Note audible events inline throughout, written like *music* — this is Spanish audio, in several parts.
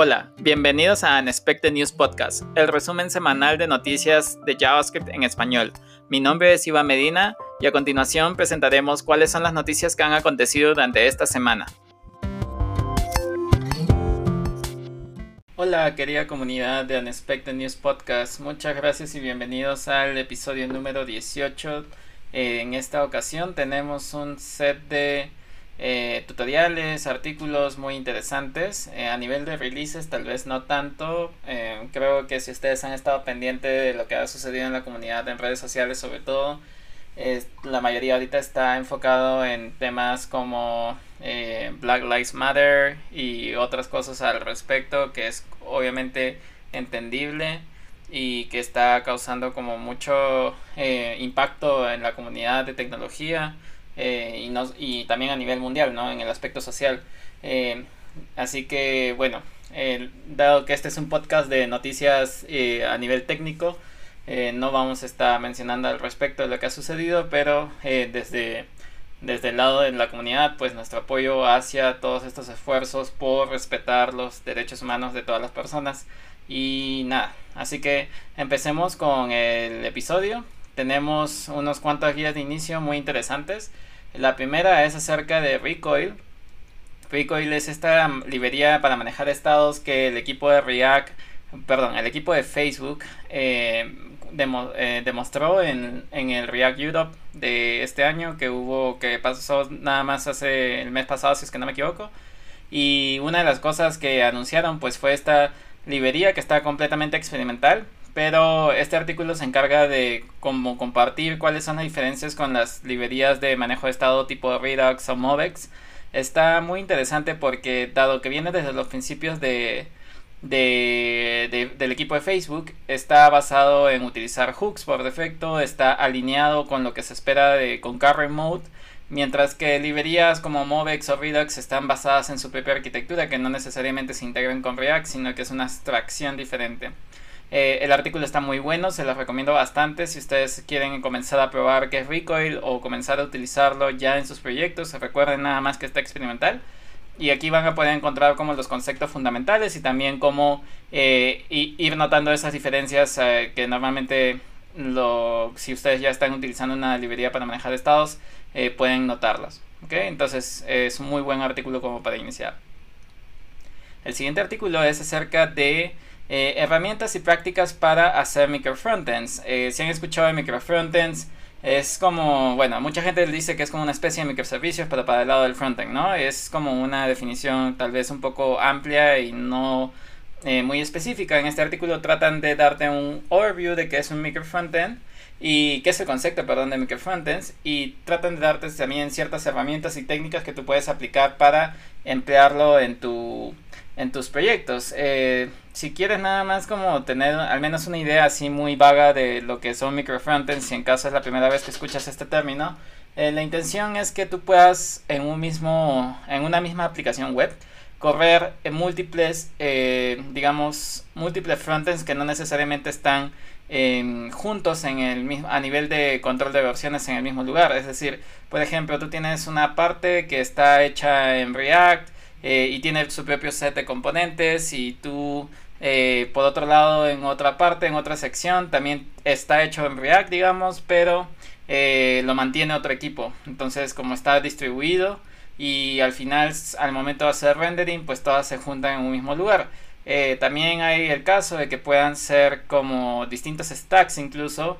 Hola, bienvenidos a Unexpected News Podcast, el resumen semanal de noticias de JavaScript en español. Mi nombre es Iván Medina y a continuación presentaremos cuáles son las noticias que han acontecido durante esta semana. Hola querida comunidad de Unexpected News Podcast, muchas gracias y bienvenidos al episodio número 18. Eh, en esta ocasión tenemos un set de eh, tutoriales, artículos muy interesantes. Eh, a nivel de releases tal vez no tanto. Eh, creo que si ustedes han estado pendientes de lo que ha sucedido en la comunidad en redes sociales sobre todo, la mayoría ahorita está enfocado en temas como Black Lives Matter y otras cosas al respecto que es obviamente entendible y que está causando como mucho impacto en la comunidad de tecnología. Eh, y, no, y también a nivel mundial, ¿no? En el aspecto social. Eh, así que, bueno, dado que este es un podcast de noticias eh, a nivel técnico, no vamos a estar mencionando al respecto de lo que ha sucedido, pero desde, desde el lado de la comunidad, pues nuestro apoyo hacia todos estos esfuerzos por respetar los derechos humanos de todas las personas. Y nada, así que empecemos con el episodio. Tenemos unos cuantos guías de inicio muy interesantes. La primera es acerca de Recoil. Recoil es esta librería para manejar estados que el equipo de React, perdón, el equipo de Facebook eh, eh, demostró en, el React Europe de este año que hubo, que pasó nada más hace el mes pasado, si es que no me equivoco. Y una de las cosas que anunciaron pues fue esta librería que está completamente experimental pero este artículo se encarga de como compartir cuáles son las diferencias con las librerías de manejo de estado tipo Redux o Movex. Está muy interesante porque dado que viene desde los principios de, del equipo de Facebook, está basado en utilizar hooks por defecto, está alineado con lo que se espera de, con Current Mode, mientras que librerías como Movex o Redux están basadas en su propia arquitectura que no necesariamente se integran con React, sino que es una abstracción diferente. Eh, el artículo está muy bueno, se los recomiendo bastante si ustedes quieren comenzar a probar qué es Recoil o comenzar a utilizarlo ya en sus proyectos. Recuerden nada más que está experimental. Y aquí van a poder encontrar como los conceptos fundamentales y también cómo eh, ir notando esas diferencias eh, que normalmente lo, si ustedes ya están utilizando una librería para manejar estados pueden notarlas. Entonces es un muy buen artículo como para iniciar. El siguiente artículo es acerca de eh, herramientas y prácticas para hacer microfrontends. Eh, si han escuchado de microfrontends, es como, bueno, mucha gente dice que es como una especie de microservicios, pero para el lado del frontend, ¿no? Es como una definición tal vez un poco amplia y no eh, muy específica. En este artículo tratan de darte un overview de qué es un microfrontend y qué es el concepto, perdón, de microfrontends y tratan de darte también ciertas herramientas y técnicas que tú puedes aplicar para emplearlo en tu en tus proyectos. Eh, si quieres nada más como tener al menos una idea así muy vaga de lo que son microfrontends, si en caso es la primera vez que escuchas este término, eh, la intención es que tú puedas en un mismo, en una misma aplicación web correr en múltiples, eh, digamos, múltiples frontends que no necesariamente están juntos en el mismo, a nivel de control de versiones en el mismo lugar. Es decir, por ejemplo, tú tienes una parte que está hecha en React, eh, y tiene su propio set de componentes y tú eh, por otro lado en otra parte, en otra sección también está hecho en React digamos, pero eh, lo mantiene otro equipo. Entonces como está distribuido y al final al momento de hacer rendering pues todas se juntan en un mismo lugar. también hay el caso de que puedan ser como distintos stacks incluso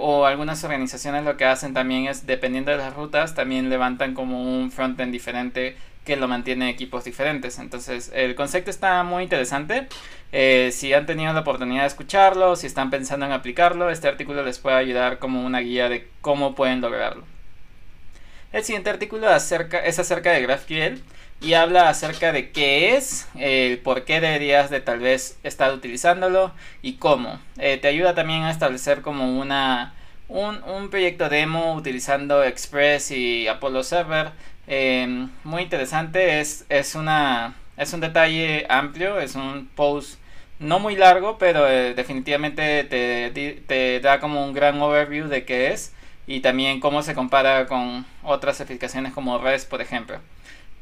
o algunas organizaciones lo que hacen también es dependiendo de las rutas también levantan como un frontend diferente que lo mantiene equipos diferentes. Entonces, el concepto está muy interesante. Eh, si han tenido la oportunidad de escucharlo, si están pensando en aplicarlo, este artículo les puede ayudar como una guía de cómo pueden lograrlo. El siguiente artículo es acerca de GraphQL y habla acerca de qué es, el por qué deberías de tal vez estar utilizándolo y cómo. Eh, te ayuda también a establecer como una, un, un proyecto demo utilizando Express y Apollo Server Em, muy interesante, es, es, una, es un detalle amplio, es un post no muy largo, pero eh, definitivamente te, te, da como un gran overview de qué es y también cómo se compara con otras aplicaciones como REST, por ejemplo.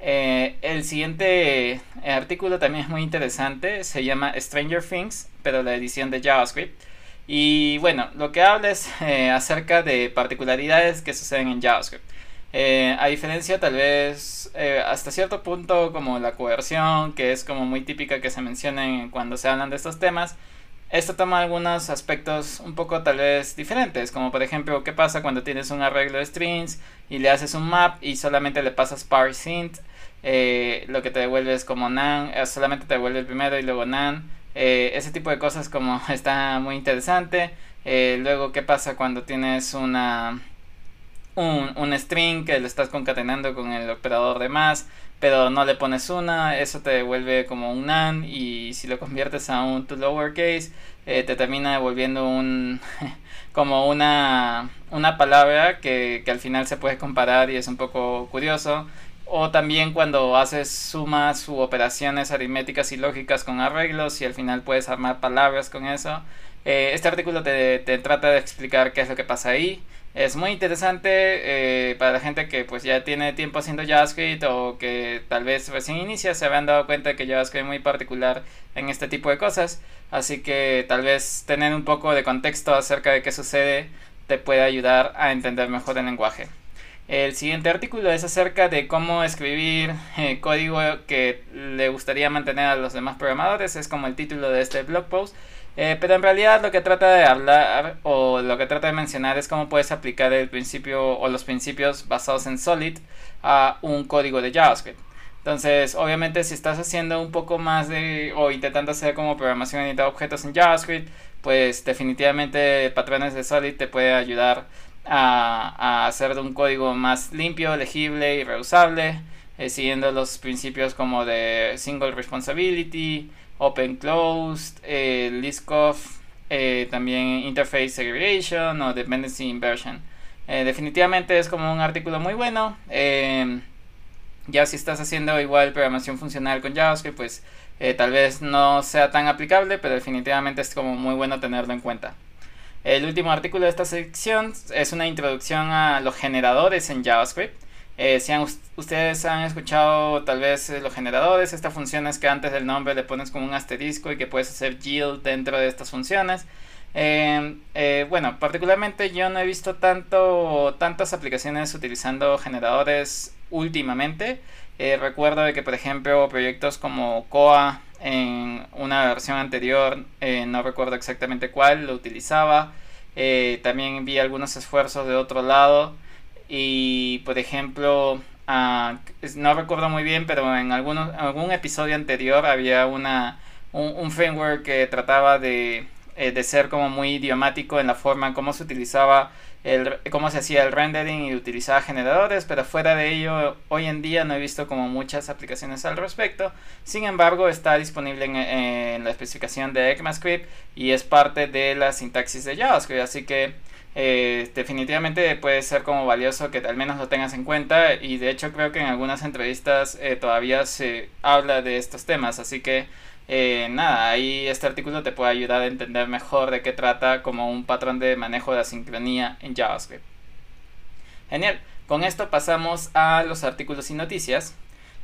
Eh, el siguiente eh, artículo también es muy interesante, se llama Stranger Things, pero la edición de JavaScript. Y bueno, lo que habla es eh, acerca de particularidades que suceden en JavaScript. A diferencia tal vez hasta cierto punto como la coerción, que es como muy típica que se menciona cuando se hablan de estos temas, esto toma algunos aspectos un poco tal vez diferentes, como por ejemplo qué pasa cuando tienes un arreglo de strings y le haces un map y solamente le pasas parse int, eh, lo que te devuelve es como nan, eh, solamente te devuelve el primero y luego nan, eh, ese tipo de cosas como *laughs* está muy interesante. luego qué pasa cuando tienes una un, un string que lo estás concatenando con el operador de más pero no le pones una, eso te devuelve como un nan y si lo conviertes a un to lowercase eh, te termina devolviendo un *laughs* como una, una palabra que, que, al final se puede comparar y es un poco curioso. O también cuando haces sumas u operaciones aritméticas y lógicas con arreglos y al final puedes armar palabras con eso. Eh, este artículo te, te trata de explicar qué es lo que pasa ahí es muy interesante eh, para la gente que pues ya tiene tiempo haciendo JavaScript o que tal vez recién inicia se habían dado cuenta que JavaScript es muy particular en este tipo de cosas. Así que tal vez tener un poco de contexto acerca de qué sucede te puede ayudar a entender mejor el lenguaje. El siguiente artículo es acerca de cómo escribir eh, código que le gustaría mantener a los demás programadores. Es como el título de este blog post. Eh, pero en realidad lo que trata de hablar o lo que trata de mencionar es cómo puedes aplicar el principio o los principios basados en Solid a un código de JavaScript. Entonces, obviamente si estás haciendo un poco más de o intentando hacer como programación de objetos en JavaScript, pues definitivamente patrones de Solid te puede ayudar a, a hacer un código más limpio, legible y reusable, eh, siguiendo los principios como de single responsibility, open closed, eh, Liskov, eh, también interface segregation o dependency inversion. Eh, definitivamente es como un artículo muy bueno. Em, ya si estás haciendo igual programación funcional con JavaScript, pues eh, tal vez no sea tan aplicable, pero definitivamente es como muy bueno tenerlo en cuenta. El último artículo de esta sección es una introducción a los generadores en JavaScript. Eh, si ustedes han escuchado tal vez eh, los generadores, estas funciones que antes del nombre le pones como un asterisco y que puedes hacer yield dentro de estas funciones. Em, eh, bueno, particularmente yo no he visto tanto, tantas aplicaciones utilizando generadores últimamente. recuerdo de que por ejemplo proyectos como Coa en una versión anterior, no recuerdo exactamente cuál, lo utilizaba. también vi algunos esfuerzos de otro lado. Y por ejemplo, ah, no recuerdo muy bien, pero en algunos, algún episodio anterior había una, un, framework que trataba de, eh, de, ser como muy idiomático en la forma en cómo se utilizaba, el, cómo se hacía el rendering y utilizaba generadores, pero fuera de ello, hoy en día no he visto como muchas aplicaciones al respecto. Sin embargo, está disponible en la especificación de ECMAScript y es parte de la sintaxis de JavaScript, así que eh, definitivamente puede ser como valioso que al menos lo tengas en cuenta y de hecho creo que en algunas entrevistas eh, todavía se habla de estos temas, así que eh, nada, ahí este artículo te puede ayudar a entender mejor de qué trata como un patrón de manejo de asincronía en JavaScript. Genial, con esto pasamos a los artículos y noticias.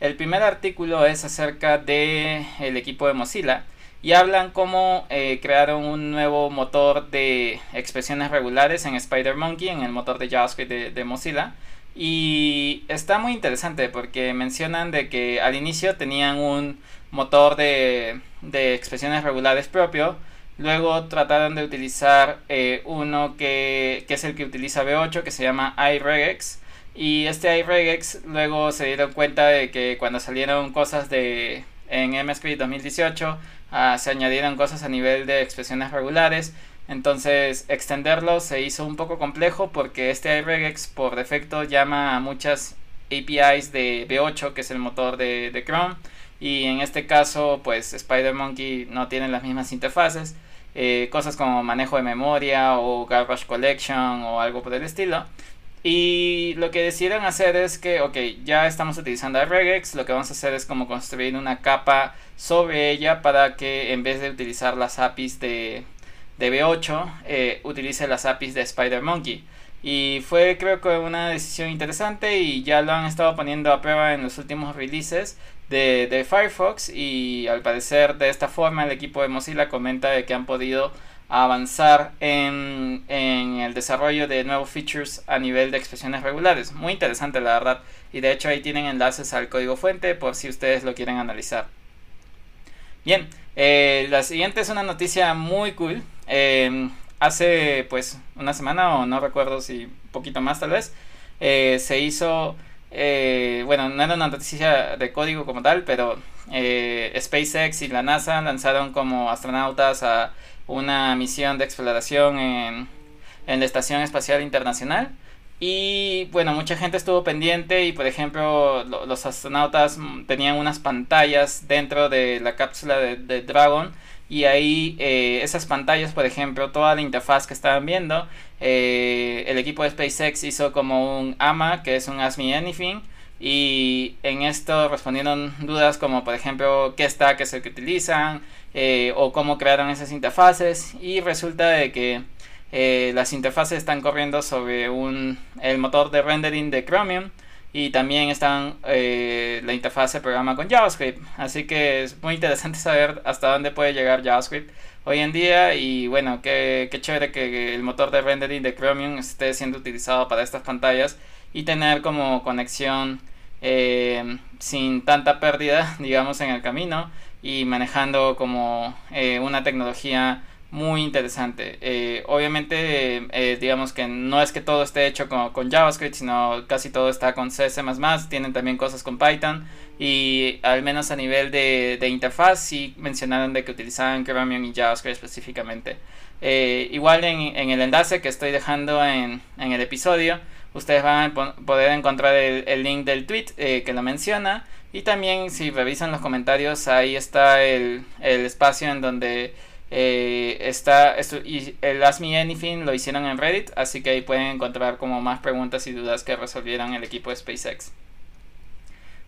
El primer artículo es acerca del el equipo de Mozilla y hablan cómo eh, crearon un nuevo motor de expresiones regulares en SpiderMonkey, en el motor de JavaScript de, Mozilla. Y está muy interesante porque mencionan de que al inicio tenían un motor de, expresiones regulares propio, luego trataron de utilizar eh, uno que, que, es el que utiliza V8 que se llama iRegex y este iRegex luego se dieron cuenta de que cuando salieron cosas de en MScript 2018 Ah, se añadieron cosas a nivel de expresiones regulares. Entonces, extenderlo se hizo un poco complejo porque este iRegex por defecto llama a muchas APIs de V8, que es el motor de, Chrome. Y en este caso, pues SpiderMonkey no tiene las mismas interfaces. Eh, cosas como manejo de memoria o garbage collection o algo por el estilo. Y lo que decidieron hacer es que, ok, ya estamos utilizando regex, lo que vamos a hacer es como construir una capa sobre ella para que en vez de utilizar las APIs de, de V8, eh, utilice las APIs de SpiderMonkey. Y fue creo que una decisión interesante y ya lo han estado poniendo a prueba en los últimos releases de, de Firefox y al parecer de esta forma el equipo de Mozilla comenta de que han podido avanzar en, en, el desarrollo de nuevos features a nivel de expresiones regulares. Muy interesante la verdad. Y de hecho ahí tienen enlaces al código fuente por si ustedes lo quieren analizar. Bien, eh, la siguiente es una noticia muy cool. Eh, hace pues una semana o no recuerdo si un poquito más tal vez, eh, se hizo, bueno, no era una noticia de código como tal, pero SpaceX y la NASA lanzaron como astronautas a una misión de exploración en, en la Estación Espacial Internacional. Y bueno, mucha gente estuvo pendiente y por ejemplo los astronautas tenían unas pantallas dentro de la cápsula de, Dragon. Y ahí eh, esas pantallas, por ejemplo, toda la interfaz que estaban viendo, eh, el equipo de SpaceX hizo como un AMA, que es un Ask Me Anything, y en esto respondieron dudas como por ejemplo qué stack es el que utilizan eh, o cómo crearon esas interfaces y resulta de que eh, las interfaces están corriendo sobre un, el motor de rendering de Chromium y también están eh, la interfaz se programa con JavaScript. Así que es muy interesante *laughs* saber hasta dónde puede llegar JavaScript hoy en día y bueno qué, qué chévere que el motor de rendering de Chromium esté siendo utilizado para estas pantallas y tener como conexión sin tanta pérdida, *laughs* digamos, en el camino y manejando como eh, una tecnología muy interesante. Eh, obviamente, digamos que no es que todo esté hecho con, con, JavaScript, sino casi todo está con C, C++, tienen también cosas con Python y al menos a nivel de, de interfaz sí mencionaron de que utilizaban Chromium y JavaScript específicamente. igual en, el enlace que estoy dejando en, en el episodio, ustedes van a poder encontrar el, link del tweet eh, que lo menciona. Y también si revisan los comentarios, ahí está el, espacio en donde eh, está y el Ask Me Anything lo hicieron en Reddit, así que ahí pueden encontrar como más preguntas y dudas que resolvieron el equipo de SpaceX.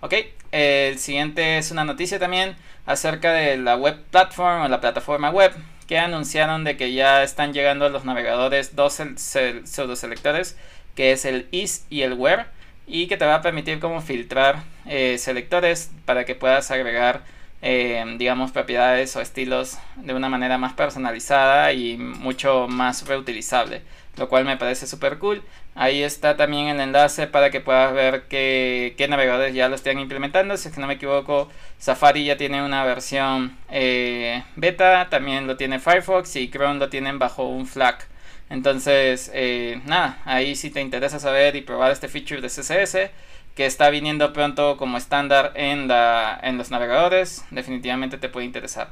Ok, el siguiente es una noticia también acerca de la web platform o la plataforma web que anunciaron de que ya están llegando a los navegadores dos pseudo selectores que es el is y el where y que te va a permitir como filtrar eh, selectores para que puedas agregar eh, digamos propiedades o estilos de una manera más personalizada y mucho más reutilizable lo cual me parece súper cool. Ahí está también el enlace para que puedas ver qué, navegadores ya lo estén implementando. Si es que no me equivoco Safari ya tiene una versión eh, beta también lo tiene Firefox y Chrome lo tienen bajo un flag entonces, eh, nada, ahí si te interesa saber y probar este feature de CSS que está viniendo pronto como estándar en, la, en los navegadores, definitivamente te puede interesar.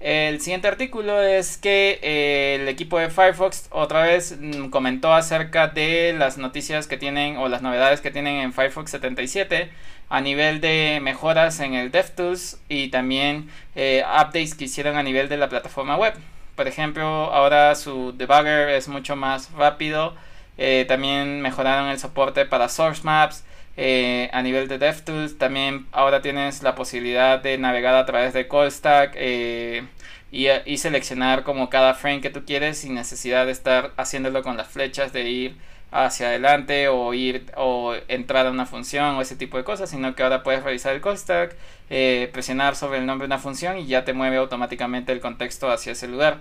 El siguiente artículo es que eh, el equipo de Firefox otra vez mm, comentó acerca de las noticias que tienen o las novedades que tienen en Firefox 77 a nivel de mejoras en el DevTools y también eh, updates que hicieron a nivel de la plataforma web. Por ejemplo, ahora su debugger es mucho más rápido. Eh, también mejoraron el soporte para source maps. Eh, a nivel de DevTools también ahora tienes la posibilidad de navegar a través de CallStack eh, y, y, seleccionar como cada frame que tú quieres sin necesidad de estar haciéndolo con las flechas de ir hacia adelante o ir o entrar a una función o ese tipo de cosas, sino que ahora puedes revisar el call stack, eh, presionar sobre el nombre de una función y ya te mueve automáticamente el contexto hacia ese lugar.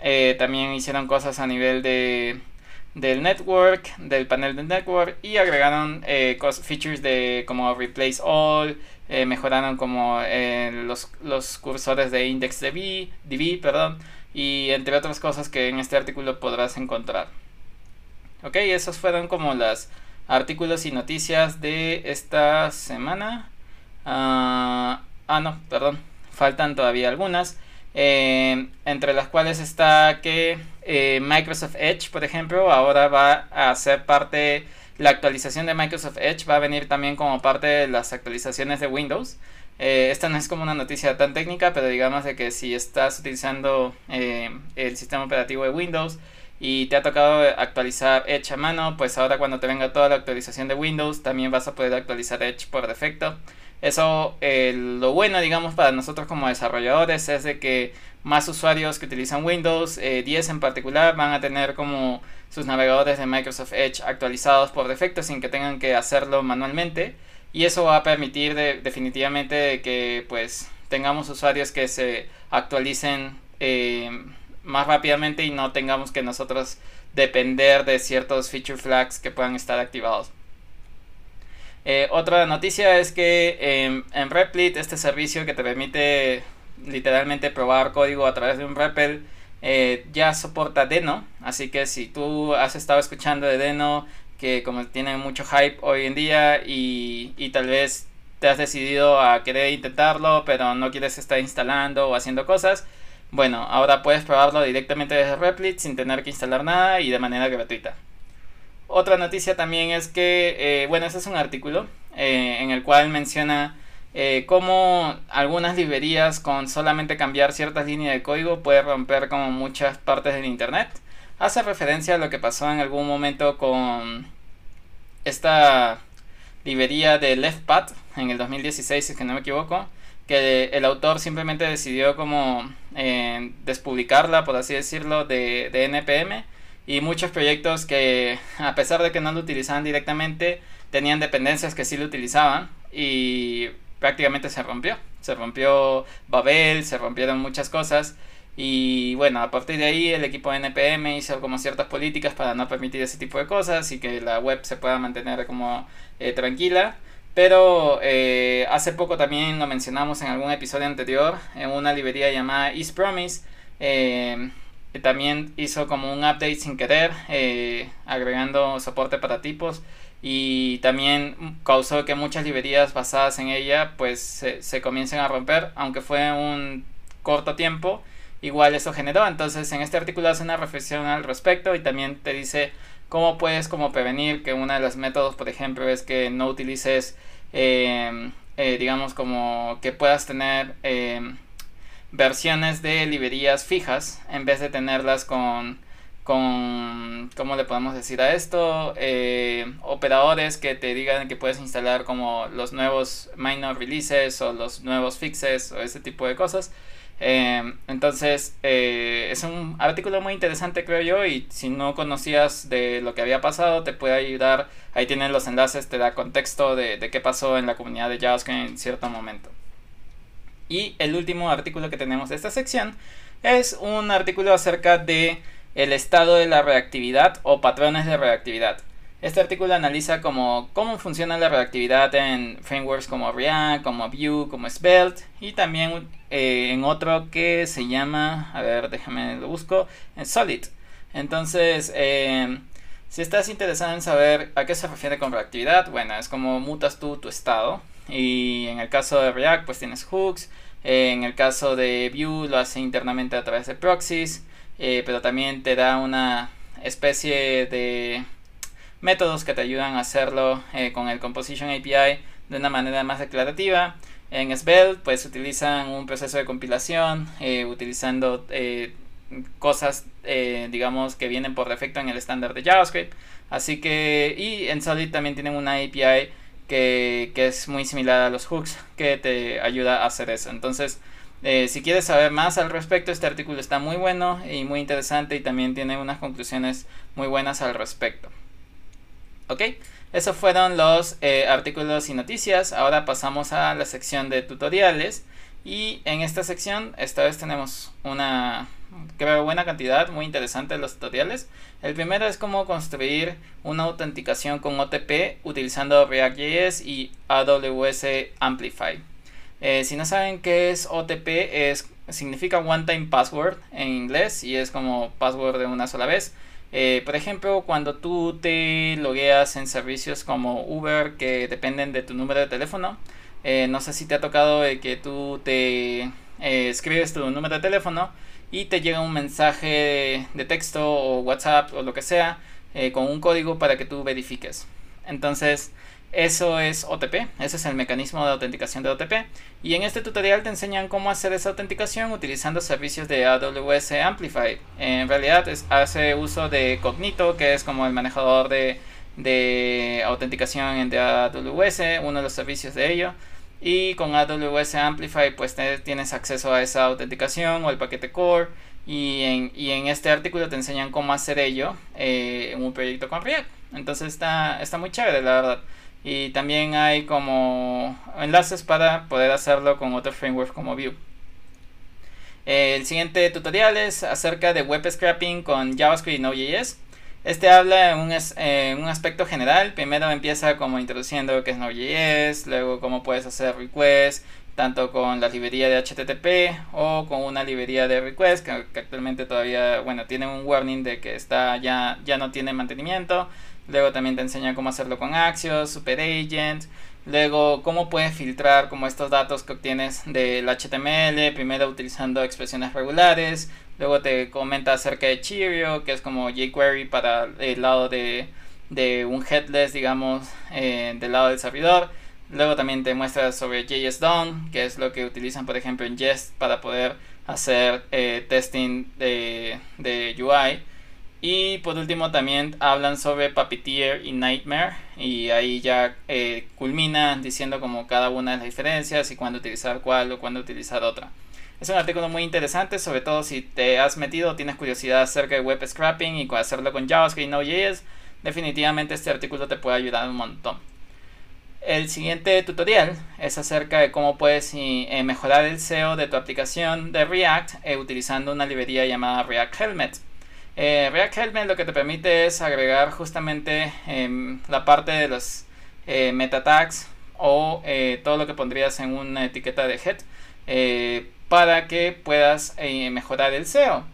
Eh, también hicieron cosas a nivel de del network, del panel del network y agregaron eh, features de como replace all, mejoraron como los, los cursores de index DB, perdón, y entre otras cosas que en este artículo podrás encontrar. Ok, esos fueron como los artículos y noticias de esta semana. ah, ah no, perdón. Faltan todavía algunas. Eh, entre las cuales está que eh, Microsoft Edge, por ejemplo, ahora va a ser parte, la actualización de Microsoft Edge va a venir también como parte de las actualizaciones de Windows. Eh, esta no es como una noticia tan técnica, pero digamos de que si estás utilizando el sistema operativo de Windows, y te ha tocado actualizar Edge a mano, pues ahora cuando te venga toda la actualización de Windows también vas a poder actualizar Edge por defecto. Eso, lo bueno, digamos, para nosotros como desarrolladores es de que más usuarios que utilizan Windows 10 eh, en particular van a tener como sus navegadores de Microsoft Edge actualizados por defecto sin que tengan que hacerlo manualmente y eso va a permitir definitivamente que pues tengamos usuarios que se actualicen eh, más rápidamente y no tengamos que nosotros depender de ciertos feature flags que puedan estar activados. Eh, otra noticia es que em, en Replit, este servicio que te permite literalmente probar código a través de un REPL, eh, ya soporta Deno. Así que si tú has estado escuchando de Deno, que como tiene mucho hype hoy en día y, y tal vez te has decidido a querer intentarlo, pero no quieres estar instalando o haciendo cosas, bueno, ahora puedes probarlo directamente desde Replit sin tener que instalar nada y de manera gratuita. Otra noticia también es que, eh, bueno, ese es un artículo eh, en el cual menciona eh, cómo algunas librerías con solamente cambiar ciertas líneas de código puede romper como muchas partes del internet. Hace referencia a lo que pasó en algún momento con esta librería de LeftPad en el 2016, si es que no me equivoco, que el autor simplemente decidió como despublicarla, por así decirlo, de, de NPM y muchos proyectos que a pesar de que no lo utilizaban directamente tenían dependencias que sí lo utilizaban y prácticamente se rompió. Se rompió Babel se rompieron muchas cosas. Y bueno a partir de ahí el equipo de NPM hizo como ciertas políticas para no permitir ese tipo de cosas y que la web se pueda mantener como eh, tranquila pero eh, hace poco también lo mencionamos en algún episodio anterior en una librería llamada East Promise eh, también hizo como un update sin querer, eh, agregando soporte para tipos y también causó que muchas librerías basadas en ella pues se comiencen a romper, aunque fue un corto tiempo, igual eso generó. Entonces en este artículo hace una reflexión al respecto y también te dice cómo puedes como prevenir que uno de los métodos, por ejemplo, es que no utilices, eh, eh, digamos, como que puedas tener versiones de librerías fijas en vez de tenerlas con con cómo le podemos decir a esto eh, operadores que te digan que puedes instalar como los nuevos minor releases o los nuevos fixes o ese tipo de cosas eh, entonces eh, es un artículo muy interesante creo yo y si no conocías de lo que había pasado te puede ayudar ahí tienen los enlaces te da contexto de, de qué pasó en la comunidad de JavaScript en cierto momento y el último artículo que tenemos de esta sección es un artículo acerca de el estado de la reactividad o patrones de reactividad. Este artículo analiza cómo, cómo funciona la reactividad en frameworks como React, como Vue, como Svelte y también eh, en otro que se llama, a ver, déjame lo busco, en Solid. Entonces, eh, si estás interesado en saber a qué se refiere con reactividad, bueno, es como mutas tú tu estado y en el caso de React, pues tienes hooks. En el caso de Vue lo hace internamente a través de proxies. Eh, pero también te da una especie de métodos que te ayudan a hacerlo eh, con el Composition API de una manera más declarativa. En Svelte pues utilizan un proceso de compilación eh, utilizando cosas digamos que vienen por defecto en el estándar de JavaScript. Así que y en Solid también tienen una API que, es muy similar a los hooks que te ayuda a hacer eso. Entonces, eh, si quieres saber más al respecto, este artículo está muy bueno y muy interesante y también tiene unas conclusiones muy buenas al respecto. Ok, esos fueron los eh, artículos y noticias. Ahora pasamos a la sección de tutoriales. Y en esta sección, esta vez tenemos una creo buena cantidad, muy interesante los tutoriales. El primero es cómo construir una autenticación con OTP utilizando React.js y AWS Amplify. Eh, si no saben qué es OTP, es, significa One Time Password en inglés y es como password de una sola vez. Eh, por ejemplo, cuando tú te logueas en servicios como Uber que dependen de tu número de teléfono, eh, no sé si te ha tocado que tú te escribes tu número de teléfono y te llega un mensaje de texto o WhatsApp o lo que sea eh, con un código para que tú verifiques. Entonces, eso es OTP, ese es el mecanismo de autenticación de OTP. Y en este tutorial te enseñan cómo hacer esa autenticación utilizando servicios de AWS Amplify. En realidad es, hace uso de Cognito, que es como el manejador de, de autenticación de AWS, uno de los servicios de ello. Y con AWS Amplify pues tienes acceso a esa autenticación o el paquete core. Y en, y en este artículo te enseñan cómo hacer ello eh, en un proyecto con React. Entonces está, está muy chévere, la verdad. Y también hay como enlaces para poder hacerlo con otros frameworks como Vue. El siguiente tutorial es acerca de web scrapping con JavaScript y Node.js. Este habla en un, un, aspecto general. Primero empieza como introduciendo qué es Node.js, luego cómo puedes hacer requests, tanto con la librería de HTTP o con una librería de request que, actualmente todavía, bueno, tiene un warning de que está ya, ya no tiene mantenimiento. Luego también te enseña cómo hacerlo con Axios, SuperAgent. Luego, cómo puedes filtrar como estos datos que obtienes del HTML, primero utilizando expresiones regulares. Luego te comenta acerca de Cheerio, que es como jQuery para el lado de, de un headless, digamos, eh, del lado del servidor. Luego también te muestra sobre JSDON, que es lo que utilizan, por ejemplo, en Jest para poder hacer eh, testing de, de UI. Y por último también hablan sobre Puppeteer y Nightmare y ahí ya eh, culmina diciendo como cada una de las diferencias y cuándo utilizar cuál o cuándo utilizar otra. Es un artículo muy interesante, sobre todo si te has metido, tienes curiosidad acerca de web scrapping y hacerlo con JavaScript y Node.js, definitivamente este artículo te puede ayudar un montón. El siguiente tutorial es acerca de cómo puedes eh, mejorar el SEO de tu aplicación de React eh, utilizando una librería llamada React Helmet. Eh, React Helmet lo que te permite es agregar justamente em, la parte de los eh, meta tags o eh, todo lo que pondrías en una etiqueta de head para que puedas mejorar el SEO.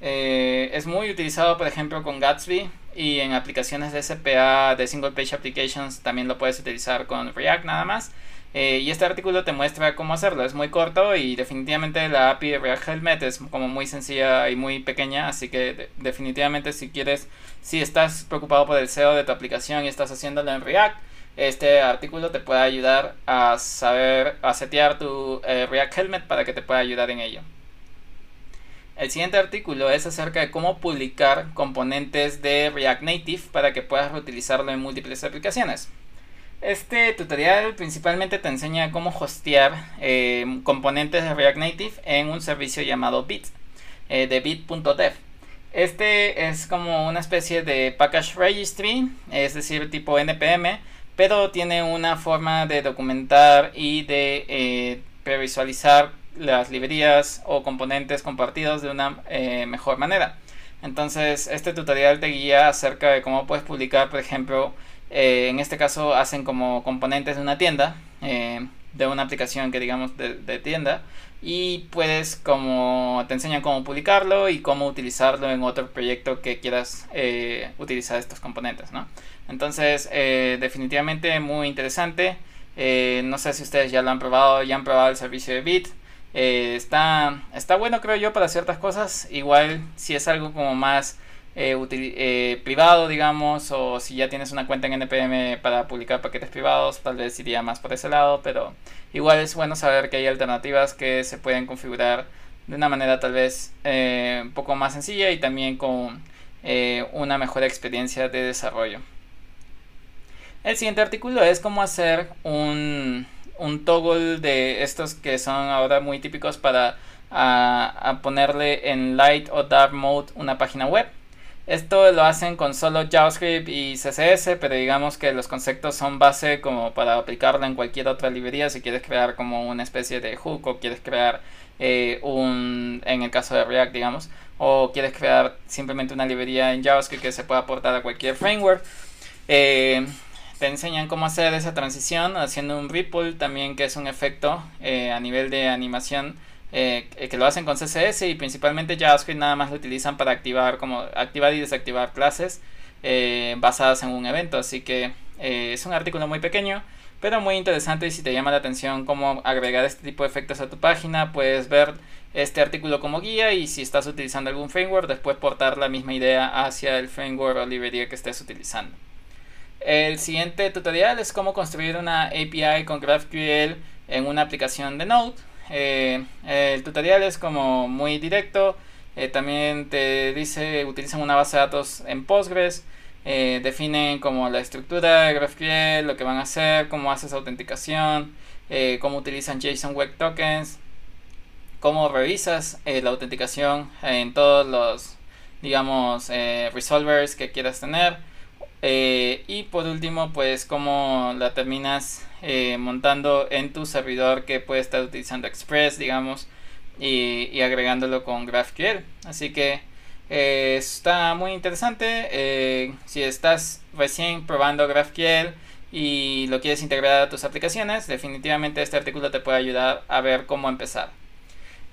es muy utilizado por ejemplo con Gatsby y en aplicaciones de SPA de Single Page Applications también lo puedes utilizar con React nada más. Eh, y este artículo te muestra cómo hacerlo. Es muy corto y definitivamente la API de React Helmet es como muy sencilla y muy pequeña. Así que definitivamente si quieres, si estás preocupado por el SEO de tu aplicación y estás haciéndolo en React, este artículo te puede ayudar a saber, a setear tu eh, React Helmet para que te pueda ayudar en ello. El siguiente artículo es acerca de cómo publicar componentes de React Native para que puedas reutilizarlo en múltiples aplicaciones. Este tutorial principalmente te enseña cómo hostear eh, componentes de React Native en un servicio llamado Bit, eh, de bit.dev. Este es como una especie de package registry, es decir, tipo NPM, pero tiene una forma de documentar y de eh, previsualizar las librerías o componentes compartidos de una mejor manera. Entonces, este tutorial te guía acerca de cómo puedes publicar, por ejemplo, eh, en este caso hacen como componentes de una tienda, eh, de una aplicación que digamos de, tienda y puedes como te enseñan cómo publicarlo y cómo utilizarlo en otro proyecto que quieras eh, utilizar estos componentes, ¿no? Entonces definitivamente muy interesante. no sé si ustedes ya lo han probado, ya han probado el servicio de Bit. está, está bueno creo yo para ciertas cosas. Igual si es algo como más eh, eh, privado, digamos, o si ya tienes una cuenta en NPM para publicar paquetes privados, tal vez iría más por ese lado, pero igual es bueno saber que hay alternativas que se pueden configurar de una manera tal vez eh, un poco más sencilla y también con una mejor experiencia de desarrollo. El siguiente artículo es cómo hacer un, toggle de estos que son ahora muy típicos para a ponerle en light o dark mode una página web. Esto lo hacen con solo JavaScript y CSS, pero digamos que los conceptos son base como para aplicarlo en cualquier otra librería si quieres crear como una especie de hook o quieres crear eh, un, en el caso de React, digamos, o quieres crear simplemente una librería en JavaScript que se pueda aportar a cualquier framework. Eh, te enseñan cómo hacer esa transición haciendo un ripple también que es un efecto eh, a nivel de animación eh, que lo hacen con CSS y principalmente JavaScript nada más lo utilizan para activar como activar y desactivar clases eh, basadas en un evento. Así que eh, es un artículo muy pequeño pero muy interesante y si te llama la atención cómo agregar este tipo de efectos a tu página puedes ver este artículo como guía y si estás utilizando algún framework después portar la misma idea hacia el framework o librería que estés utilizando. El siguiente tutorial es cómo construir una API con GraphQL en una aplicación de Node eh, el tutorial es como muy directo. Eh, también te dice, utilizan una base de datos en Postgres. Eh, definen como la estructura de GraphQL, lo que van a hacer, cómo haces autenticación. cómo utilizan JSON Web Tokens, cómo revisas la autenticación en todos los, digamos, resolvers que quieras tener. y por último, pues cómo la terminas montando en tu servidor que puede estar utilizando Express, digamos, y, agregándolo con GraphQL. Así que está muy interesante. si estás recién probando GraphQL, y lo quieres integrar a tus aplicaciones, definitivamente este artículo te puede ayudar a ver cómo empezar.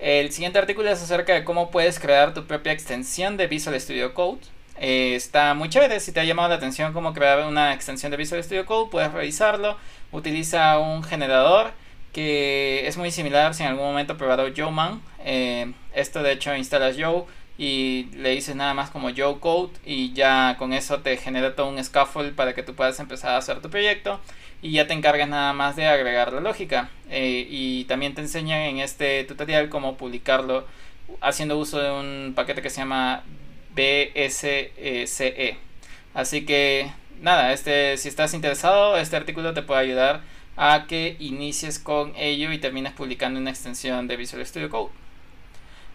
El siguiente artículo es acerca de cómo puedes crear tu propia extensión de Visual Studio Code. Eh, está muy chévere, si te ha llamado la atención cómo crear una extensión de Visual Studio Code, puedes revisarlo. Utiliza un generador que es muy similar si en algún momento probado Joeman. Eh, esto de hecho instalas Joe y le dices nada más como Joe Code y ya con eso te genera todo un scaffold para que tú puedas empezar a hacer tu proyecto y ya te encargas nada más de agregar la lógica eh, y también te enseñan en este tutorial cómo publicarlo haciendo uso de un paquete que se llama BSCE así que nada este si estás interesado este artículo te puede ayudar a que inicies con ello y termines publicando una extensión de Visual Studio Code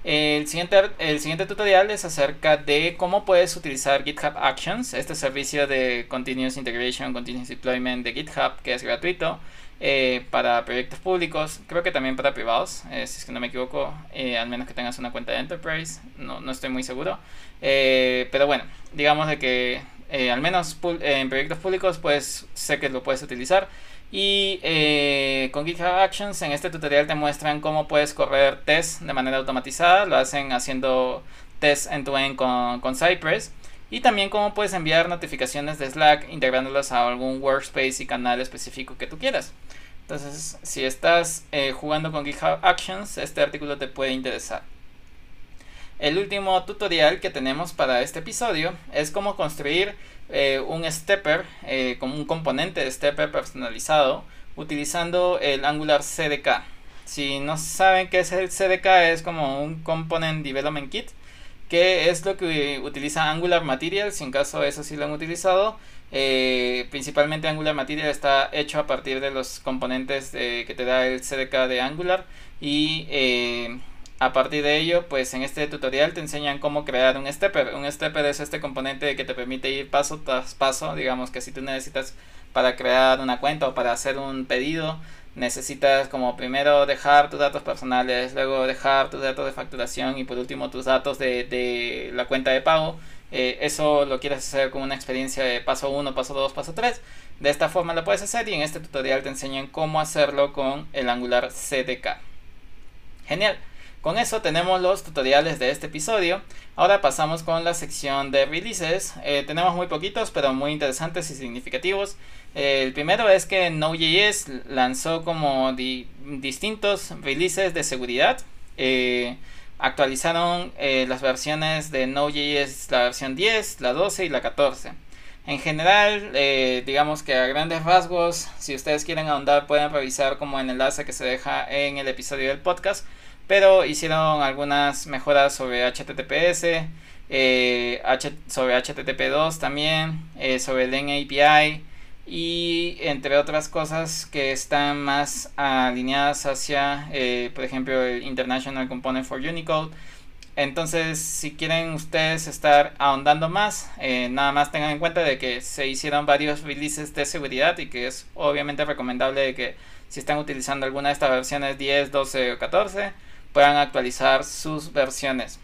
el siguiente, el siguiente tutorial es acerca de cómo puedes utilizar GitHub Actions, este servicio de Continuous Integration, Continuous Deployment de GitHub, que es gratuito eh, para proyectos públicos, creo que también para privados, eh, si es que no me equivoco, eh, al menos que tengas una cuenta de Enterprise, no, no estoy muy seguro. pero bueno, digamos de que al menos en proyectos públicos, pues sé que lo puedes utilizar. Y eh, con GitHub Actions en este tutorial te muestran cómo puedes correr tests de manera automatizada. Lo hacen haciendo tests en to end con, con Cypress. Y también cómo puedes enviar notificaciones de Slack integrándolas a algún workspace y canal específico que tú quieras. Entonces, si estás eh, jugando con GitHub Actions, este artículo te puede interesar. El último tutorial que tenemos para este episodio es cómo construir eh, un stepper eh, como un componente de stepper personalizado utilizando el Angular CDK. Si no saben qué es el CDK, es como un Component Development Kit, que es lo que utiliza Angular Material, si en caso eso sí lo han utilizado. Eh, principalmente Angular Material está hecho a partir de los componentes que te da el CDK de Angular y a partir de ello, pues en este tutorial te enseñan cómo crear un stepper. Un stepper es este componente que te permite ir paso tras paso. Digamos que si tú necesitas para crear una cuenta o para hacer un pedido, necesitas como primero dejar tus datos personales, luego dejar tus datos de facturación y por último tus datos de, la cuenta de pago. Eh, eso lo quieres hacer con una experiencia de paso 1, paso 2, paso 3. De esta forma lo puedes hacer y en este tutorial te enseñan cómo hacerlo con el Angular CDK. Genial. Con eso tenemos los tutoriales de este episodio. Ahora pasamos con la sección de releases. Eh, tenemos muy poquitos, pero muy interesantes y significativos. Eh, el primero es que Node.js lanzó como distintos releases de seguridad. Eh, actualizaron las versiones de Node.js, la versión 10, la 12 y la 14. En general, digamos que a grandes rasgos, si ustedes quieren ahondar, pueden revisar como el enlace que se deja en el episodio del podcast pero hicieron algunas mejoras sobre HTTPS, eh, sobre HTTP2 también, eh, sobre el NAPI y entre otras cosas que están más alineadas hacia, eh, por ejemplo, el International Component for Unicode. Entonces, si quieren ustedes estar ahondando más, nada más tengan en cuenta de que se hicieron varios releases de seguridad y que es obviamente recomendable que si están utilizando alguna de estas versiones 10, 12 o 14, puedan actualizar sus versiones.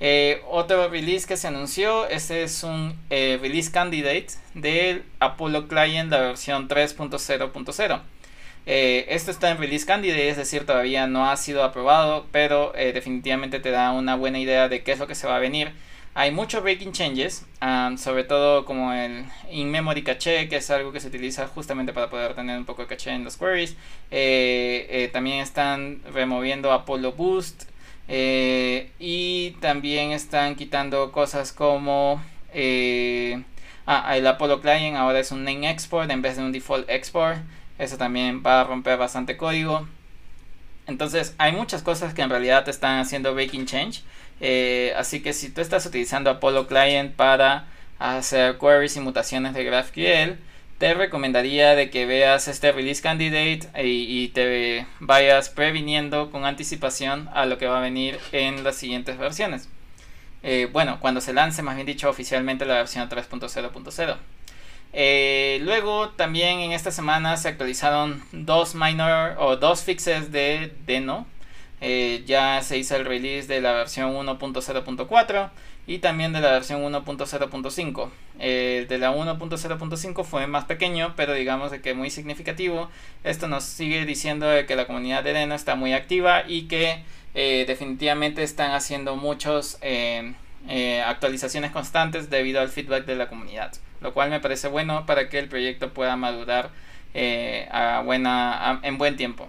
Eh, otro release que se anunció, este es un eh, release candidate del Apollo Client, la versión 3.0.0. Eh, esto está en release candidate, es decir, todavía no ha sido aprobado, pero definitivamente te da una buena idea de qué es lo que se va a venir hay muchos breaking changes, sobre todo como el in-memory caché, que es algo que se utiliza justamente para poder tener un poco de caché en los queries. Eh, eh, también están removiendo Apollo Boost. Eh, y también están quitando cosas como... ah, el Apollo Client ahora es un name export en vez de un default export. Eso también va a romper bastante código. Entonces hay muchas cosas que en realidad están haciendo breaking change. Eh, así que si tú estás utilizando Apollo Client para hacer queries y mutaciones de GraphQL, te recomendaría de que veas este release candidate y, te vayas previniendo con anticipación a lo que va a venir en las siguientes versiones. Eh, bueno, cuando se lance, más bien dicho, oficialmente la versión 3.0.0. Eh, luego también en esta semana se actualizaron dos minor o dos fixes de Deno. Eh, ya se hizo el release de la versión 1.0.4 y también de la versión 1.0.5. El de la 1.0.5 fue más pequeño, pero digamos de que muy significativo. Esto nos sigue diciendo de que la comunidad de Deno está muy activa y que eh, definitivamente están haciendo muchas eh, eh, actualizaciones constantes debido al feedback de la comunidad, lo cual me parece bueno para que el proyecto pueda madurar a buena, en buen tiempo.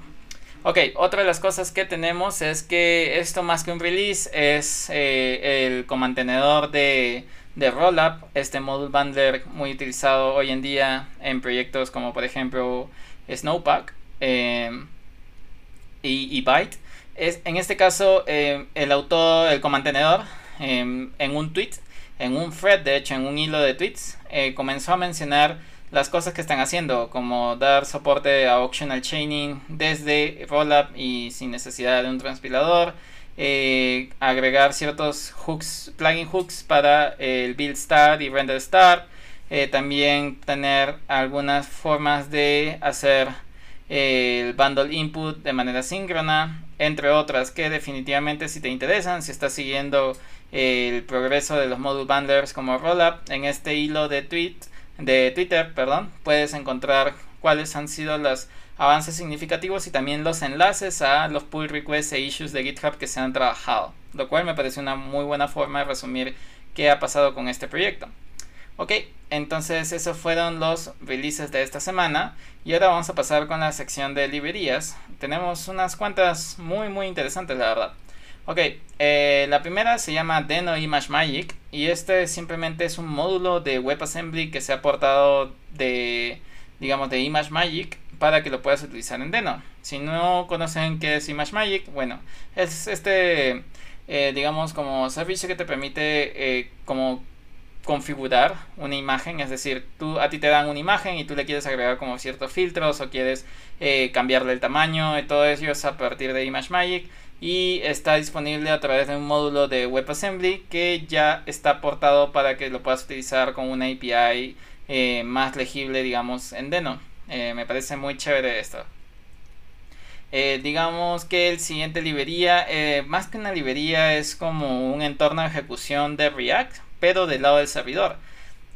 Ok, otra de las cosas que tenemos es que esto más que un release es eh, el comantenedor de, de Rollup, este module bundler muy utilizado hoy en día en proyectos como por ejemplo Snowpack em, y, Byte. Es, en este caso, em, el autor, el comantenedor, em, en un tweet, en un thread, de hecho, en un hilo de tweets, eh, comenzó a mencionar las cosas que están haciendo, como dar soporte a optional chaining desde Rollup y sin necesidad de un transpilador, eh, agregar ciertos hooks, plugin hooks para el build start y render start, eh, también tener algunas formas de hacer el bundle input de manera síncrona, entre otras que definitivamente si te interesan, si estás siguiendo el progreso de los module bundlers como Rollup en este hilo de tweet de Twitter, perdón, puedes encontrar cuáles han sido los avances significativos y también los enlaces a los pull requests e issues de GitHub que se han trabajado, lo cual me parece una muy buena forma de resumir qué ha pasado con este proyecto. Ok, entonces esos fueron los releases de esta semana y ahora vamos a pasar con la sección de librerías. Tenemos unas cuantas muy muy interesantes la verdad. Ok, eh, la primera se llama Deno Image Magic y este simplemente es un módulo de WebAssembly que se ha portado de, digamos, de Image Magic para que lo puedas utilizar en Deno. Si no conocen qué es Image Magic, bueno, es este, eh, digamos, como servicio que te permite eh, como configurar una imagen, es decir, tú a ti te dan una imagen y tú le quieres agregar como ciertos filtros o quieres cambiarle el tamaño y todo eso es a partir de Image Magic y está disponible a través de un módulo de WebAssembly que ya está portado para que lo puedas utilizar con una API eh, más legible, digamos, en Deno. Eh, me parece muy chévere esto. Eh, digamos que el siguiente librería, más que una librería, es como un entorno de ejecución de React, pero del lado del servidor.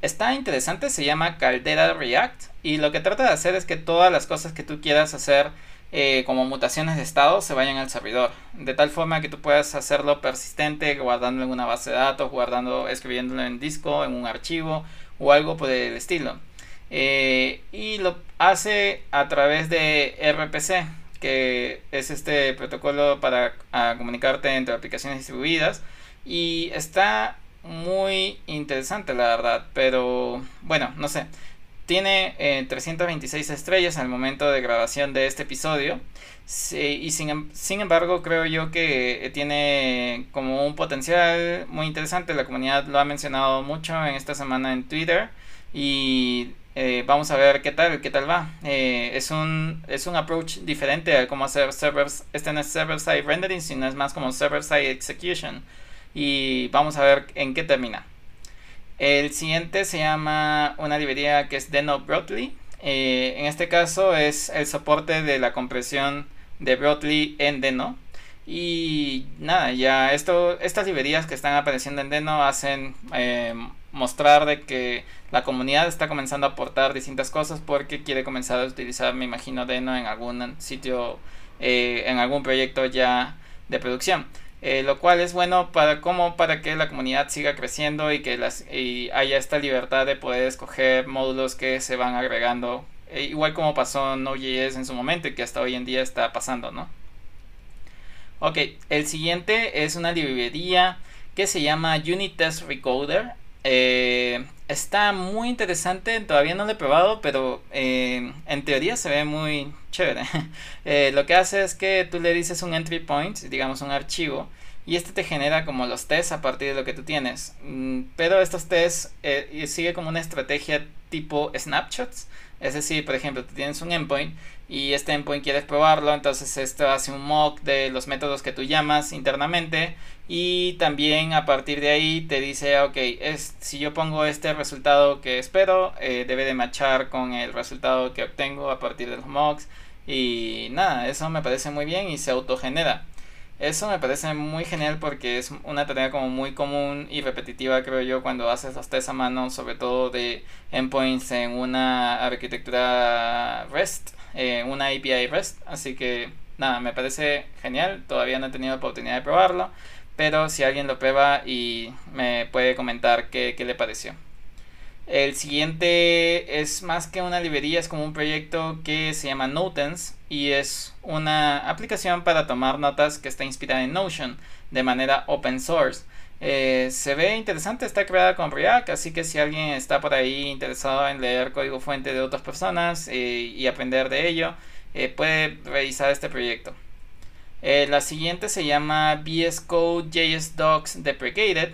Está interesante, se llama Caldera React y lo que trata de hacer es que todas las cosas que tú quieras hacer eh, como mutaciones de estado se vayan al servidor. De tal forma que tú puedas hacerlo persistente, guardando en una base de datos, guardando, escribiéndolo en disco, en un archivo o algo por el estilo. Eh, y lo hace a través de RPC, que es este protocolo para comunicarte entre aplicaciones distribuidas. Y está muy interesante, la verdad. Pero bueno, no sé. Tiene 326 eh, estrellas al momento de grabación de este episodio. y sin, em, sin, embargo, creo yo que eh, tiene como un potencial muy interesante. La comunidad lo ha mencionado mucho en esta semana en Twitter. Y eh, vamos a ver qué tal, qué tal va. es, un, es un approach diferente a cómo hacer servers. Este no es server-side rendering, sino es más como server-side execution. Y vamos a ver en qué termina. El siguiente se llama una librería que es Deno Broadly. Eh, en este caso es el soporte de la compresión de Broadly en Deno. Y nada, ya esto, estas librerías que están apareciendo en Deno hacen eh, mostrar de que la comunidad está comenzando a aportar distintas cosas porque quiere comenzar a utilizar, me imagino, Deno en algún sitio, eh, en algún proyecto ya de producción. Eh, lo cual es bueno para como para que la comunidad siga creciendo y que las y haya esta libertad de poder escoger módulos que se van agregando eh, igual como pasó en Node.js en su momento y que hasta hoy en día está pasando no ok el siguiente es una librería que se llama Unit Test Recoder eh, está muy interesante, todavía no lo he probado, pero en teoría se ve muy chévere. *laughs* Eh, lo que hace es que tú le dices un entry point, digamos un archivo, y este te genera como los tests a partir de lo que tú tienes. Mm, pero estos tests eh, sigue como una estrategia tipo snapshots, Es decir, por ejemplo, tú tienes un endpoint y este endpoint quieres probarlo, entonces esto hace un mock de los métodos que tú llamas internamente y también a partir de ahí te dice, ok, es, si yo pongo este resultado que espero, eh, debe de matchar con el resultado que obtengo a partir de los mocks y nada, eso me parece muy bien y se autogenera. Eso me parece muy genial porque es una tarea como muy común y repetitiva, creo yo, cuando haces los test a mano, sobre todo de endpoints en una arquitectura REST, eh, una API REST. Así que nada, me parece genial. Todavía no he tenido oportunidad de probarlo, pero si alguien lo prueba y me puede comentar qué, qué le pareció. El siguiente es más que una librería, es como un proyecto que se llama Notens y es una aplicación para tomar notas que está inspirada en Notion de manera open source. Eh, se ve interesante, está creada con React, así que si alguien está por ahí interesado en leer código fuente de otras personas eh, y aprender de ello, eh, puede revisar este proyecto. La siguiente se llama VS Code JS Docs Deprecated.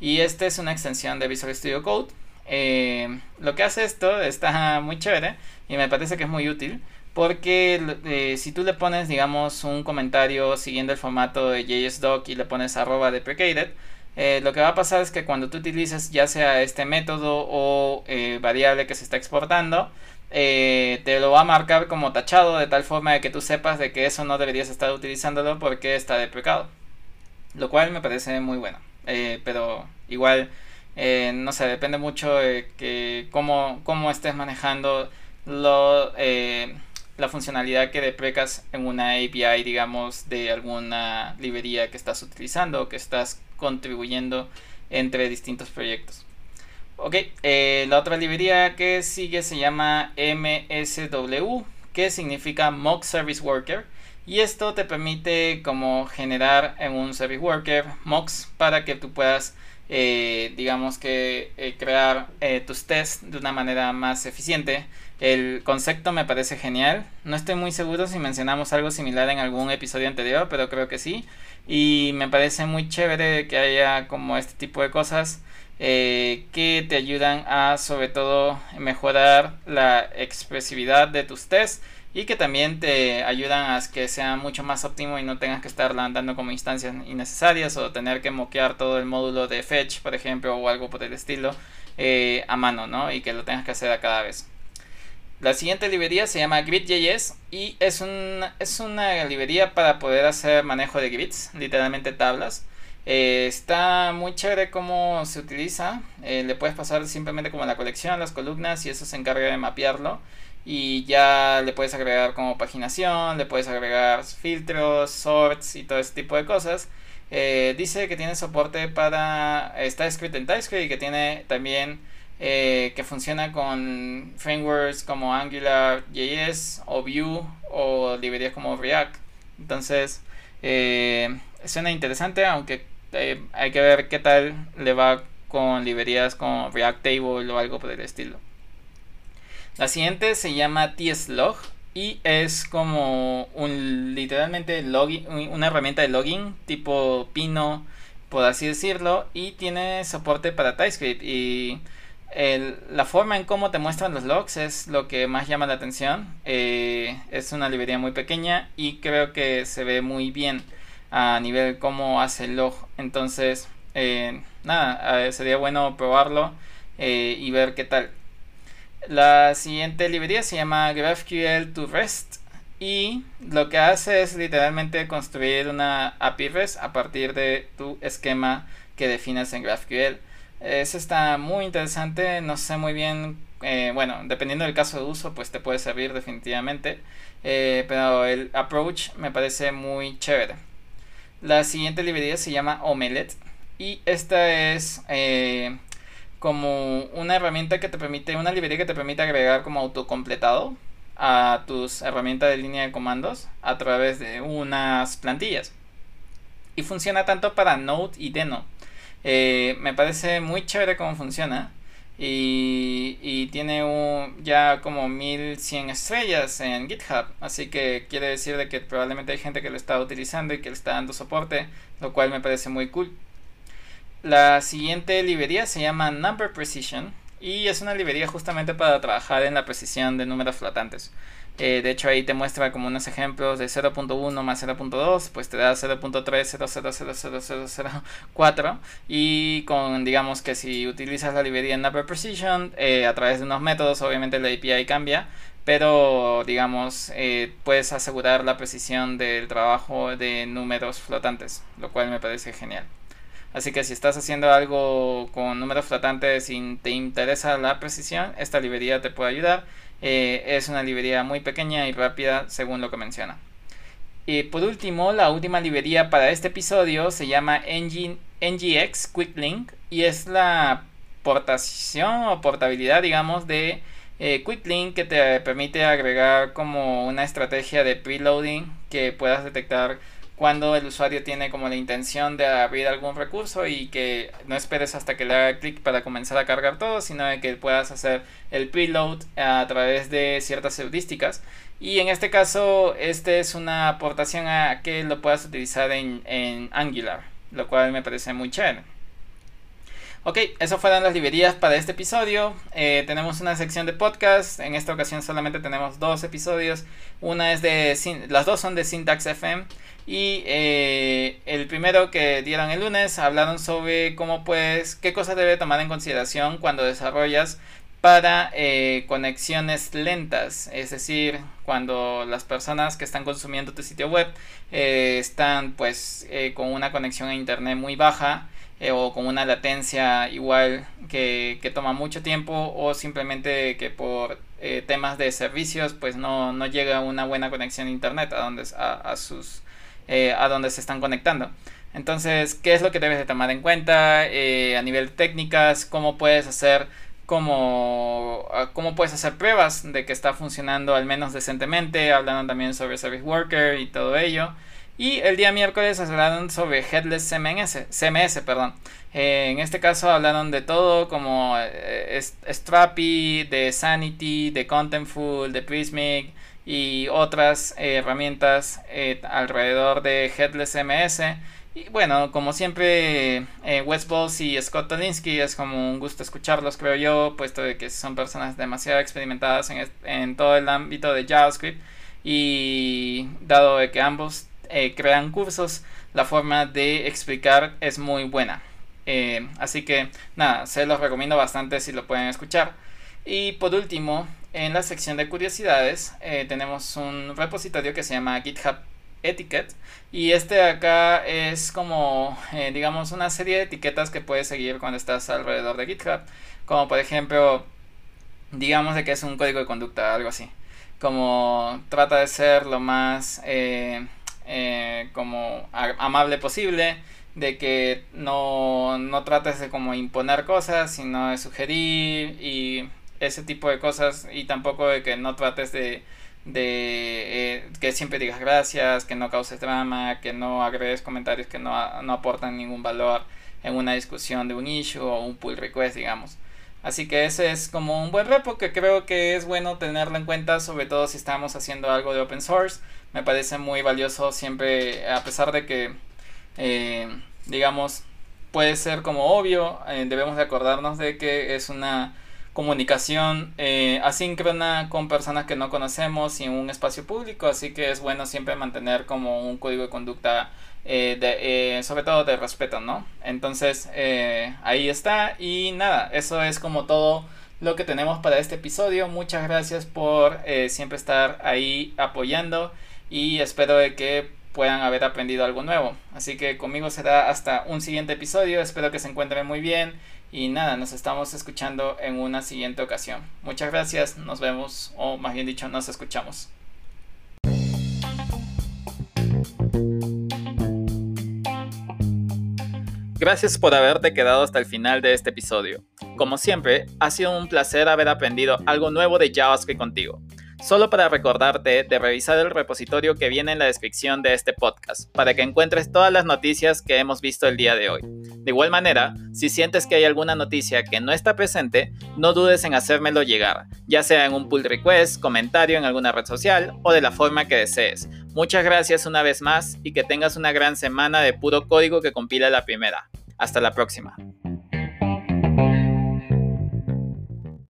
Y esta es una extensión de Visual Studio Code. Eh, lo que hace esto está muy chévere y me parece que es muy útil porque eh, si tú le pones digamos un comentario siguiendo el formato de JSDoc y le pones arroba deprecated eh, lo que va a pasar es que cuando tú utilices ya sea este método o variable que se está exportando te lo va a marcar como tachado de tal forma de que tú sepas de que eso no deberías estar utilizándolo porque está deprecado lo cual me parece muy bueno pero igual eh, no sé, depende mucho de que cómo, cómo estés manejando eh, la funcionalidad que deprecas en una API, digamos, de alguna librería que estás utilizando o que estás contribuyendo entre distintos proyectos. Ok, eh, la otra librería que sigue se llama MSW, que significa Mock Service Worker. Y esto te permite como generar en un Service Worker mocks para que tú puedas eh, digamos que eh, crear tus tests de una manera más eficiente. El concepto me parece genial. No estoy muy seguro si mencionamos algo similar en algún episodio anterior, pero creo que sí. Y me parece muy chévere que haya como este tipo de cosas que te ayudan a sobre todo mejorar la expresividad de tus tests y que también te ayudan a que sea mucho más óptimo y no tengas que estar andando como instancias innecesarias o tener que moquear todo el módulo de fetch, por ejemplo, o algo por el estilo eh, a mano, ¿no? Y que lo tengas que hacer a cada vez. La siguiente librería se llama Grid.js y es, un, es una librería para poder hacer manejo de grids, literalmente tablas. Eh, está muy chévere cómo se utiliza. Eh, le puedes pasar simplemente como la colección, las columnas y eso se encarga de mapearlo y ya le puedes agregar como paginación, le puedes agregar filtros, sorts y todo ese tipo de cosas. Eh, dice que tiene soporte para, está escrito en TypeScript y que tiene también que funciona con frameworks como Angular, JS o Vue o librerías como React. Entonces, suena interesante, aunque hay que ver qué tal le va con librerías como React Table o algo por el estilo. La siguiente se llama TSLog y es como un literalmente login, una herramienta de login tipo Pino, por así decirlo, y tiene soporte para TypeScript y la forma en cómo te muestran los logs es lo que más llama la atención. Eh, es una librería muy pequeña y creo que se ve muy bien a nivel cómo hace el log. Entonces, eh, nada, sería bueno probarlo eh, y ver qué tal. La siguiente librería se llama GraphQL to REST y lo que hace es literalmente construir una API REST a partir de tu esquema que defines en GraphQL. Eso está muy interesante, no sé muy bien, eh, bueno, dependiendo del caso de uso, pues te puede servir definitivamente, eh, pero el approach me parece muy chévere. La siguiente librería se llama Omelette y esta es eh, como una herramienta que te permite, una librería que te permite agregar como autocompletado a tus herramientas de línea de comandos a través de unas plantillas. Y funciona tanto para Node y Deno. Eh, me parece muy chévere cómo funciona. Y, tiene ya como 1100 estrellas en GitHub. Así que quiere decir de que probablemente hay gente que lo está utilizando y que le está dando soporte. Lo cual me parece muy cool. La siguiente librería se llama Number Precision y es una librería justamente para trabajar en la precisión de números flotantes. Eh, de hecho ahí te muestra como unos ejemplos de 0.1 más 0.2, pues te da 0.3, y con digamos que si utilizas la librería Number Precision eh, a través de unos métodos, obviamente la API cambia, pero digamos eh, puedes asegurar la precisión del trabajo de números flotantes, lo cual me parece genial. Así que si estás haciendo algo con números flotantes y te interesa la precisión, esta librería te puede ayudar. Eh, es una librería muy pequeña y rápida según lo que menciona. Y por último, la última librería para este episodio se llama NGX Quick Link y es la portación o portabilidad, digamos, de eh, Quick Link que te permite agregar como una estrategia de preloading que puedas detectar cuando el usuario tiene como la intención de abrir algún recurso y que no esperes hasta que le haga clic para comenzar a cargar todo, sino que puedas hacer el preload a través de ciertas heurísticas. Y en este caso, este es una aportación a que lo puedas utilizar en, en Angular, lo cual me parece muy chévere. Ok, eso fueron las librerías para este episodio. Eh, tenemos una sección de podcast. En esta ocasión solamente tenemos dos episodios. Una es de. Las dos son de Syntax FM. Y eh, el primero que dieron el lunes hablaron sobre cómo puedes. qué cosas debe tomar en consideración cuando desarrollas para eh, conexiones lentas, es decir, cuando las personas que están consumiendo tu sitio web están pues con una conexión a internet muy baja eh, o con una latencia igual que, toma mucho tiempo o simplemente que por eh, temas de servicios pues no, no, llega una buena conexión a internet a donde, a, sus, eh, a donde se están conectando. Entonces, ¿qué es lo que debes de tomar en cuenta a nivel de técnicas? ¿Cómo puedes hacer cómo, ah, cómo puedes hacer pruebas de que está funcionando al menos decentemente? Hablando también sobre Service Worker y todo ello. Y el día miércoles hablaron sobre Headless CMS, CMS perdón. Eh, en este caso hablaron de todo como eh, Strappy, de Sanity, de Contentful, de Prismic y otras herramientas eh, alrededor de Headless CMS. Y bueno, como siempre, Wes Balls y Scott Tolinsky es como un gusto escucharlos, creo yo, puesto de que son personas demasiado experimentadas en, en todo el ámbito de JavaScript. Y dado de que ambos eh, crean cursos, la forma de explicar es muy buena. Eh, así que nada, se los recomiendo bastante si lo pueden escuchar. Y por último, en la sección de curiosidades eh, tenemos un repositorio que se llama GitHub Etiquette y este de acá es como digamos una serie de etiquetas que puedes seguir cuando estás alrededor de GitHub como por ejemplo digamos de que es un código de conducta algo así como trata de ser lo más como amable posible, de que no, no trates de como imponer cosas, sino de sugerir y ese tipo de cosas y tampoco de que no trates de, de eh, que siempre digas gracias, que no causes drama, que no agregues comentarios que no, no aportan ningún valor en una discusión de un issue o un pull request, digamos. Así que ese es como un buen repo que creo que es bueno tenerlo en cuenta, sobre todo si estamos haciendo algo de open source. Me parece muy valioso siempre, a pesar de que, eh, digamos, puede ser como obvio, eh, debemos de acordarnos de que es una comunicación eh, asíncrona con personas que no conocemos y en un espacio público, así que es bueno siempre mantener como un código de conducta eh, sobre todo de respeto, ¿no? Entonces, ahí está. Y nada, eso es como todo lo que tenemos para este episodio. Muchas gracias por siempre estar ahí apoyando y espero de que puedan haber aprendido algo nuevo. Así que conmigo será hasta un siguiente episodio. Espero que se encuentren muy bien. Y nada, nos estamos escuchando en una siguiente ocasión. Muchas gracias, nos vemos, o más bien dicho, nos escuchamos. Gracias por haberte quedado hasta el final de este episodio. Como siempre, ha sido un placer haber aprendido algo nuevo de JavaScript contigo. Solo para recordarte de revisar el repositorio que viene en la descripción de este podcast, para que encuentres todas las noticias que hemos visto el día de hoy. De igual manera, si sientes que hay alguna noticia que no está presente, no dudes en hacérmelo llegar, ya sea en un pull request, comentario en alguna red social o de la forma que desees. Muchas gracias una vez más y que tengas una gran semana de puro código que compila la primera. Hasta la próxima.